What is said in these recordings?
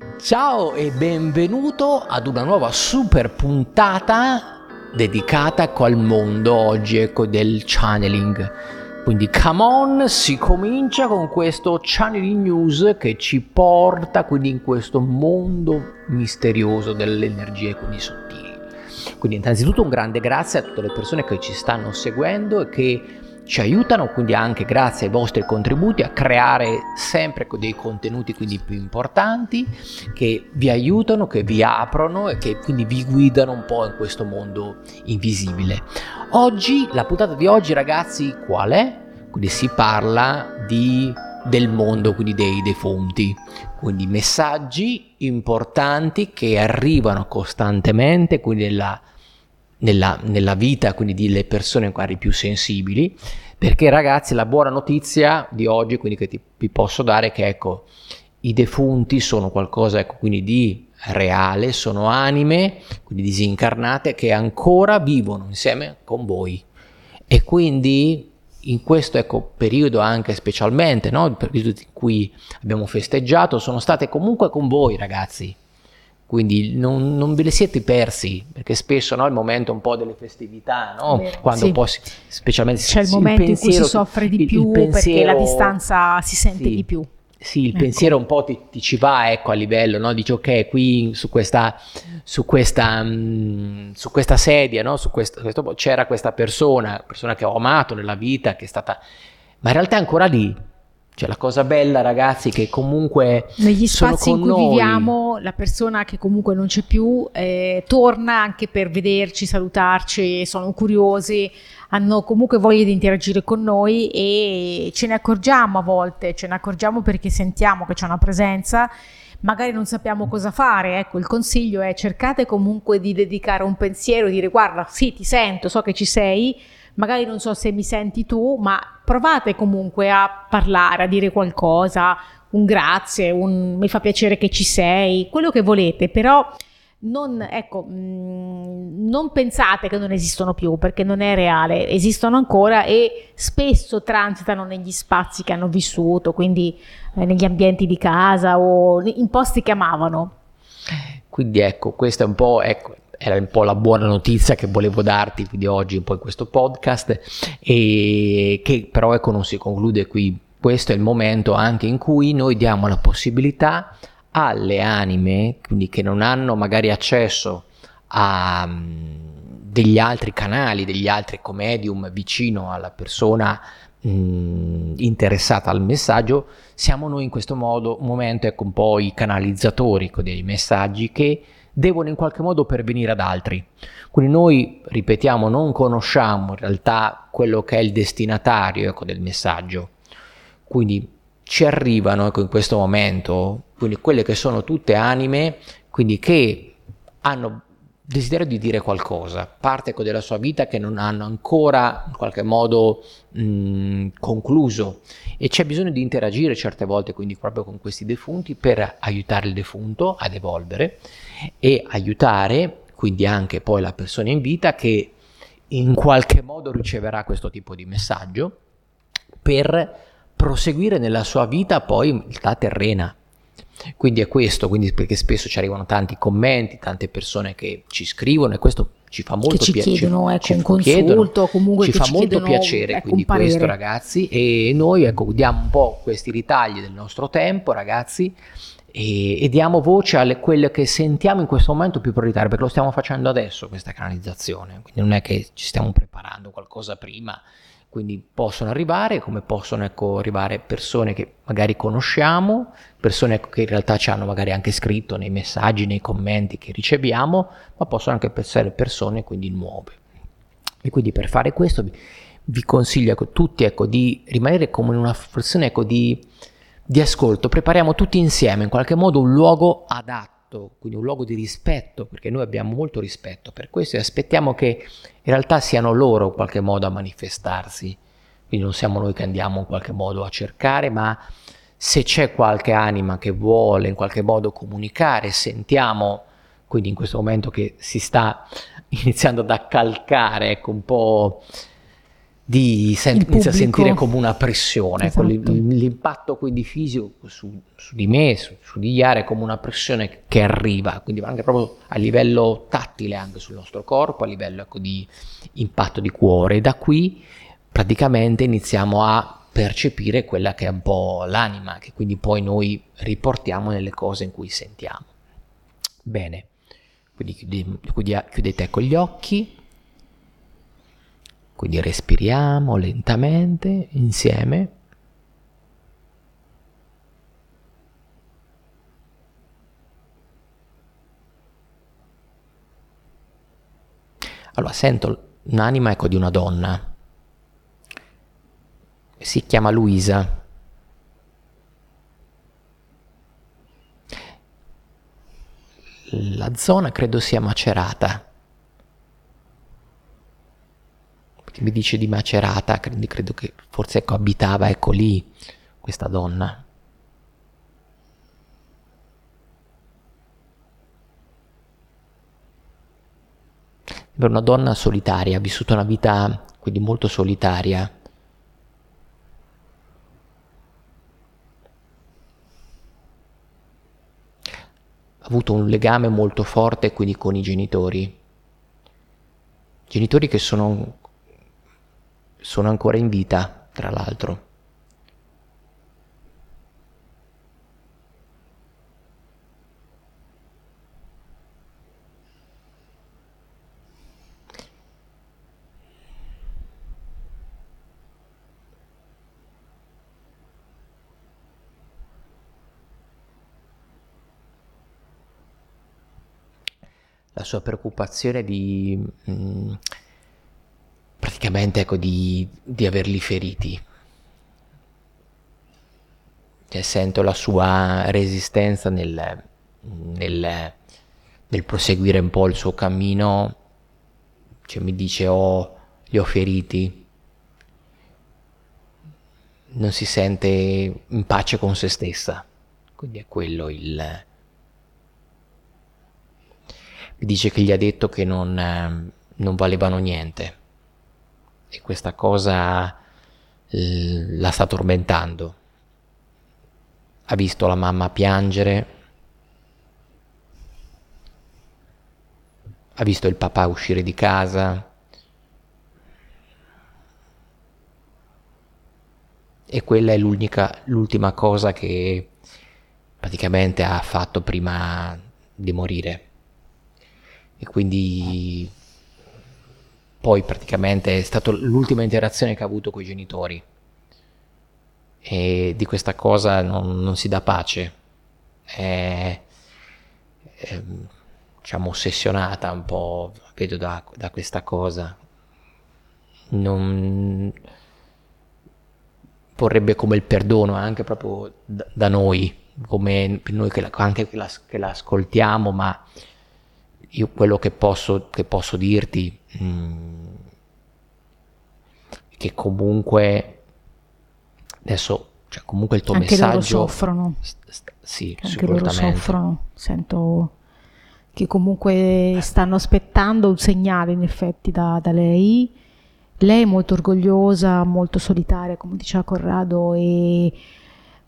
Ciao e benvenuto ad una nuova super puntata dedicata al mondo oggi ecco, del channeling. Quindi come on, si comincia con questo channeling news che ci porta quindi in questo mondo misterioso delle energie quindi sottili. Quindi innanzitutto un grande grazie a tutte le persone che ci stanno seguendo e che ci aiutano quindi anche grazie ai vostri contributi a creare sempre dei contenuti quindi più importanti che vi aiutano, che vi aprono e che quindi vi guidano un po' in questo mondo invisibile. Oggi, la puntata di oggi ragazzi qual è? Quindi si parla di, del mondo quindi dei defunti, quindi messaggi importanti che arrivano costantemente quindi nella nella, nella vita quindi delle persone magari più sensibili, perché ragazzi la buona notizia di oggi quindi che ti, vi posso dare è che ecco, i defunti sono qualcosa ecco, quindi di reale, sono anime, quindi disincarnate, che ancora vivono insieme con voi. E quindi in questo ecco, periodo anche specialmente, no? il periodo in cui abbiamo festeggiato, sono state comunque con voi ragazzi quindi non, non, ve le siete persi, perché spesso no, il momento un po' delle festività, no? quando sì. poi specialmente c'è il, il momento pensiero, in cui si soffre di più pensiero, perché la distanza si sente sì, di più. Sì, il ecco. pensiero un po' ti, ti, ci va ecco, a livello, no? dici ok, qui su questa, su questa, mh, mm, su questa sedia, no? su questo, questo, c'era questa persona, persona che ho amato nella vita, che è stata... Ma in realtà è ancora lì, cioè la cosa bella ragazzi che comunque negli spazi in cui noi. viviamo la persona che comunque non c'è più eh, torna anche per vederci, salutarci, sono curiosi, hanno comunque voglia di interagire con noi e ce ne accorgiamo a volte, ce ne accorgiamo perché sentiamo che c'è una presenza magari non sappiamo cosa fare, ecco il consiglio è cercate comunque di dedicare un pensiero, dire guarda sì ti sento, so che ci sei, magari non so se mi senti tu, ma provate comunque a parlare, a dire qualcosa, un grazie, un mi fa piacere che ci sei, quello che volete, però non, ecco, mm, non pensate che non esistono più perché non è reale, esistono ancora e spesso transitano negli spazi che hanno vissuto, quindi eh, negli ambienti di casa o in posti che amavano. Quindi ecco, questo è un po', ecco, era un po' la buona notizia che volevo darti quindi oggi un po' in questo podcast e che però ecco non si conclude qui. Questo è il momento anche in cui noi diamo la possibilità alle anime quindi che non hanno magari accesso a um, degli altri canali degli altri comedium vicino alla persona mh, interessata al messaggio siamo noi in questo modo momento ecco un po' i canalizzatori ecco, dei messaggi che devono in qualche modo pervenire ad altri. Quindi noi, ripetiamo, non conosciamo in realtà quello che è il destinatario ecco, del messaggio. Quindi ci arrivano ecco, in questo momento, quindi quelle che sono tutte anime, quindi che hanno desiderio di dire qualcosa, parte della sua vita che non hanno ancora in qualche modo mh, concluso e c'è bisogno di interagire certe volte quindi proprio con questi defunti per aiutare il defunto ad evolvere e aiutare quindi anche poi la persona in vita che in qualche modo riceverà questo tipo di messaggio per proseguire nella sua vita poi in realtà terrena. Quindi è questo, quindi perché spesso ci arrivano tanti commenti, tante persone che ci scrivono e questo ci fa molto ci piacere. Chiedono, ecco, ci un consulto, comunque ci fa ci molto chiedono, piacere ecco, quindi questo ragazzi e noi ecco diamo un po' questi ritagli del nostro tempo ragazzi e, e diamo voce a quelle che sentiamo in questo momento più prioritarie, perché lo stiamo facendo adesso questa canalizzazione, quindi non è che ci stiamo preparando qualcosa prima, quindi possono arrivare come possono ecco, arrivare persone che magari conosciamo, persone ecco, che in realtà ci hanno magari anche scritto nei messaggi, nei commenti che riceviamo, ma possono anche essere persone quindi nuove. E quindi per fare questo vi, vi consiglio ecco, tutti ecco, di rimanere come in una situazione ecco, di di ascolto, prepariamo tutti insieme in qualche modo un luogo adatto, quindi un luogo di rispetto, perché noi abbiamo molto rispetto per questo e aspettiamo che in realtà siano loro in qualche modo a manifestarsi. Quindi non siamo noi che andiamo in qualche modo a cercare, ma se c'è qualche anima che vuole in qualche modo comunicare, sentiamo quindi in questo momento che si sta iniziando ad accalcare ecco, un po' di sen- inizia a sentire come una pressione, esatto. l'impatto quindi fisico su, su di me, su, su, di Iare, come una pressione che arriva, quindi anche proprio a livello tattile anche sul nostro corpo, a livello ecco, di impatto di cuore. Da qui praticamente iniziamo a percepire quella che è un po' l'anima, che quindi poi noi riportiamo nelle cose in cui sentiamo. Bene, quindi chiudete ecco gli occhi quindi respiriamo lentamente insieme. Allora sento un'anima ecco di una donna. Si chiama Luisa. La zona credo sia macerata. che mi dice di Macerata, quindi credo che forse ecco, abitava ecco lì questa donna. Era una donna solitaria, ha vissuto una vita quindi molto solitaria. Ha avuto un legame molto forte quindi con i genitori. Genitori che sono sono ancora in vita, tra l'altro. La sua preoccupazione di... Mh, mm, praticamente ecco, di, di averli feriti. Cioè, sento la sua resistenza nel, nel, nel, proseguire un po' il suo cammino, cioè, mi dice oh, li ho feriti, non si sente in pace con se stessa, quindi è quello il... Mi dice che gli ha detto che non, non valevano niente e questa cosa eh, la sta tormentando. Ha visto la mamma piangere, ha visto il papà uscire di casa e quella è l'ultima cosa che praticamente ha fatto prima di morire. E quindi poi praticamente è stata l'ultima interazione che ha avuto con i genitori. E di questa cosa non, non si dà pace. È, è, diciamo ossessionata un po' vedo da, da questa cosa. Non vorrebbe come il perdono anche proprio da, da noi come noi che la, anche che la, che la ascoltiamo ma io quello che posso, che posso dirti mh, mm, che comunque adesso cioè comunque il tuo anche messaggio loro soffrono. st- st- sì anche loro soffrono. Sento che comunque stanno aspettando un segnale in effetti da, da lei. Lei è molto orgogliosa molto solitaria come diceva Corrado e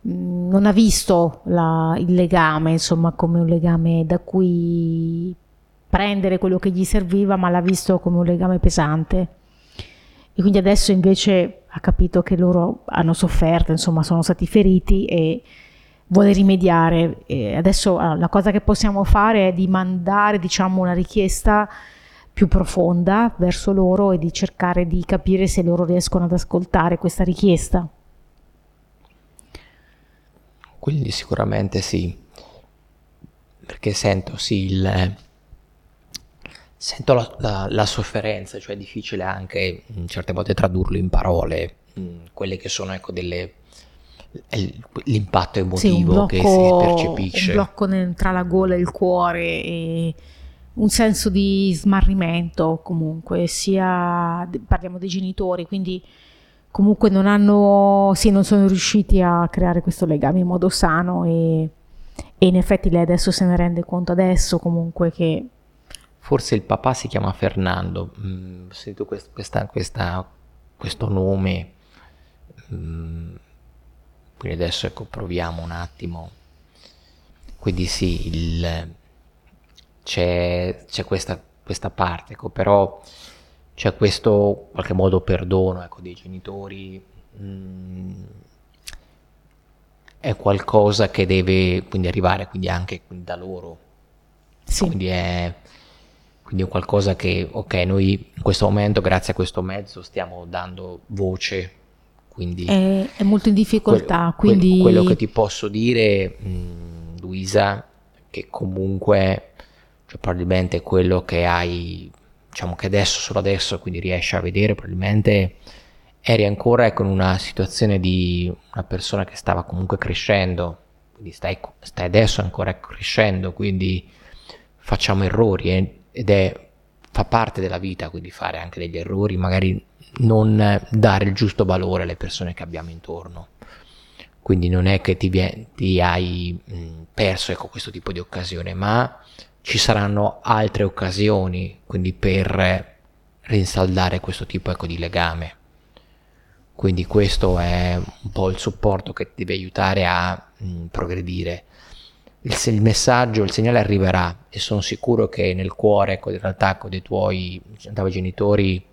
mm, non ha visto la, il legame insomma come un legame da cui prendere quello che gli serviva, ma l'ha visto come un legame pesante. E quindi adesso invece ha capito che loro hanno sofferto, insomma, sono stati feriti e vuole rimediare. E adesso la cosa che possiamo fare è di mandare, diciamo, una richiesta più profonda verso loro e di cercare di capire se loro riescono ad ascoltare questa richiesta. Quindi sicuramente sì, perché sento sì il Sento la, la, la, sofferenza, cioè è difficile anche in certe volte tradurlo in parole, mh, quelle che sono ecco delle l'impatto emotivo sì, blocco, che si percepisce. Un blocco nel, tra la gola e il cuore e un senso di smarrimento comunque, sia parliamo dei genitori, quindi comunque non hanno, sì, non sono riusciti a creare questo legame in modo sano e, e in effetti lei adesso se ne rende conto adesso comunque che forse il papà si chiama Fernando, mm, ho sentito questa, questa, questo nome. Mm, quindi adesso ecco, proviamo un attimo. Quindi sì, il, c'è, c'è questa, questa, parte, ecco, però c'è questo in qualche modo perdono ecco, dei genitori. Mm, è qualcosa che deve quindi arrivare quindi anche da loro. Sì. Quindi è, quindi è qualcosa che, ok, noi in questo momento, grazie a questo mezzo, stiamo dando voce. Quindi è, è molto in difficoltà. Quello, quindi... quello che ti posso dire, mh, mm, Luisa, che comunque cioè, probabilmente quello che hai, diciamo che adesso, solo adesso, quindi riesci a vedere, probabilmente eri ancora ecco, in una situazione di una persona che stava comunque crescendo, quindi stai, stai adesso ancora crescendo, quindi facciamo errori eh, ed è, fa parte della vita, quindi fare anche degli errori, magari non dare il giusto valore alle persone che abbiamo intorno. Quindi non è che ti, ti hai mh, perso ecco, questo tipo di occasione, ma ci saranno altre occasioni quindi per rinsaldare questo tipo ecco, di legame. Quindi questo è un po' il supporto che ti deve aiutare a mh, mm, progredire. Il, il, messaggio, il segnale arriverà e sono sicuro che nel cuore ecco, in realtà ecco, dei tuoi, genitori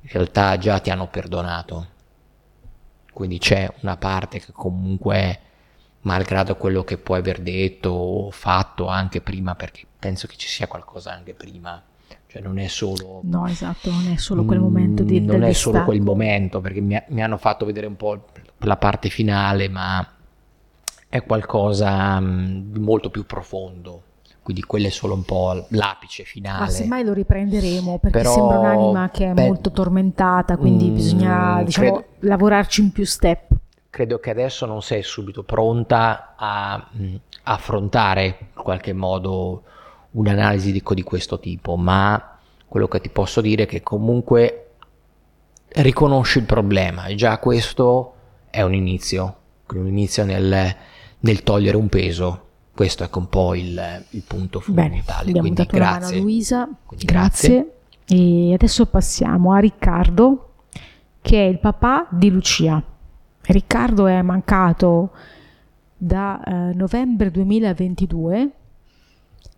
in realtà già ti hanno perdonato. Quindi c'è una parte che comunque, malgrado quello che puoi aver detto o fatto anche prima, perché penso che ci sia qualcosa anche prima, cioè non è solo... No, esatto, non è solo quel momento di... Mm, non è solo quel momento, perché mi, mi, hanno fatto vedere un po' la parte finale, ma è qualcosa mm, di molto più profondo. Quindi quello è solo un po' l'apice finale. Ma semmai lo riprenderemo perché Però, sembra un'anima che è beh, molto tormentata, quindi mm, bisogna diciamo, credo, lavorarci in più step. Credo che adesso non sei subito pronta a, mm, affrontare in qualche modo un'analisi di, di questo tipo, ma quello che ti posso dire è che comunque riconosci il problema e già questo è un inizio, un inizio nel, nel togliere un peso. Questo è un po' il, il punto fondamentale. Bene, Quindi grazie. Luisa, Quindi grazie. grazie. E adesso passiamo a Riccardo, che è il papà di Lucia. Riccardo è mancato da eh, novembre 2022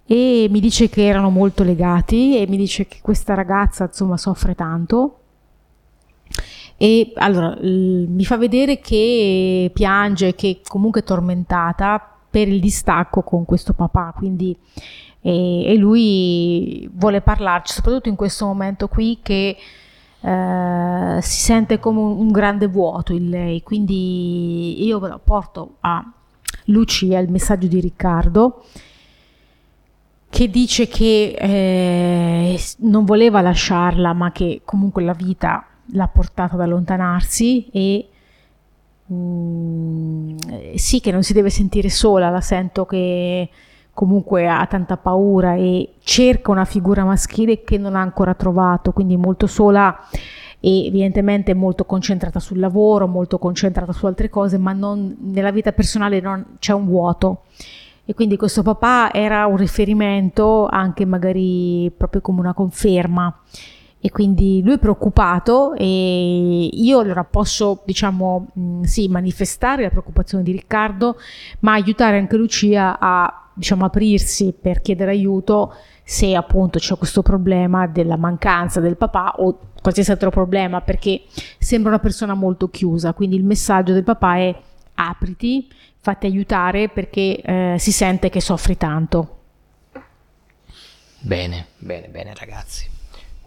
e mi dice che erano molto legati e mi dice che questa ragazza insomma soffre tanto e allora mi fa vedere che piange, che comunque è tormentata per il distacco con questo papà, quindi e, e lui vuole parlarci, soprattutto in questo momento qui che eh, si sente come un, un, grande vuoto in lei, quindi io porto a Lucia il messaggio di Riccardo che dice che eh, non voleva lasciarla, ma che comunque la vita l'ha portata ad allontanarsi e mh, mm, sì che non si deve sentire sola, la sento che comunque ha tanta paura e cerca una figura maschile che non ha ancora trovato, quindi molto sola e evidentemente molto concentrata sul lavoro, molto concentrata su altre cose, ma non, nella vita personale non, c'è un vuoto. E quindi questo papà era un riferimento anche magari proprio come una conferma e quindi lui è preoccupato e io allora posso diciamo mh, sì manifestare la preoccupazione di Riccardo ma aiutare anche Lucia a diciamo aprirsi per chiedere aiuto se appunto c'è questo problema della mancanza del papà o qualsiasi altro problema perché sembra una persona molto chiusa quindi il messaggio del papà è apriti fatti aiutare perché eh, si sente che soffri tanto. Bene, bene, bene ragazzi.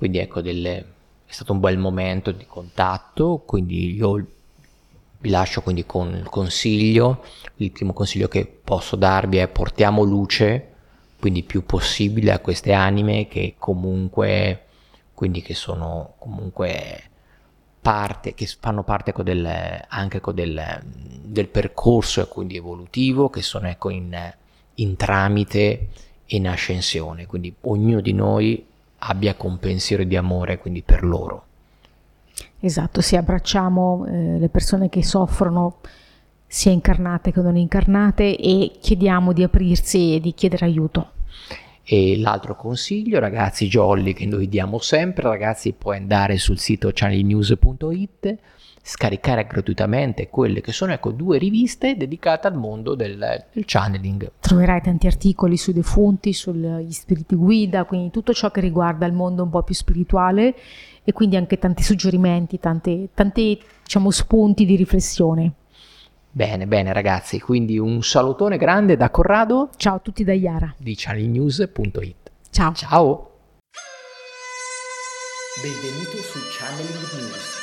Quindi ecco, delle, è stato un bel momento di contatto, quindi io vi lascio quindi con il consiglio. Il primo consiglio che posso darvi è portiamo luce, quindi più possibile a queste anime che comunque, quindi che sono comunque parte, che fanno parte ecco, del, anche ecco, del, del, percorso quindi evolutivo, che sono ecco, in, in tramite e in ascensione, quindi ognuno di noi abbia un pensiero di amore quindi per loro. Esatto, sì, abbracciamo eh, le persone che soffrono sia incarnate che non incarnate e chiediamo di aprirsi e di chiedere aiuto. E l'altro consiglio, ragazzi, jolly che noi diamo sempre, ragazzi, puoi andare sul sito channelnews.it scaricare gratuitamente quelle che sono ecco, due riviste dedicate al mondo del, del channeling. Troverai tanti articoli sui defunti, sugli spiriti guida, quindi tutto ciò che riguarda il mondo un po' più spirituale e quindi anche tanti suggerimenti, tanti, tanti diciamo, spunti di riflessione. Bene, bene ragazzi, quindi un salutone grande da Corrado. Ciao a tutti da Iara. Di channelnews.it. Ciao. Ciao. Benvenuto su Channeling News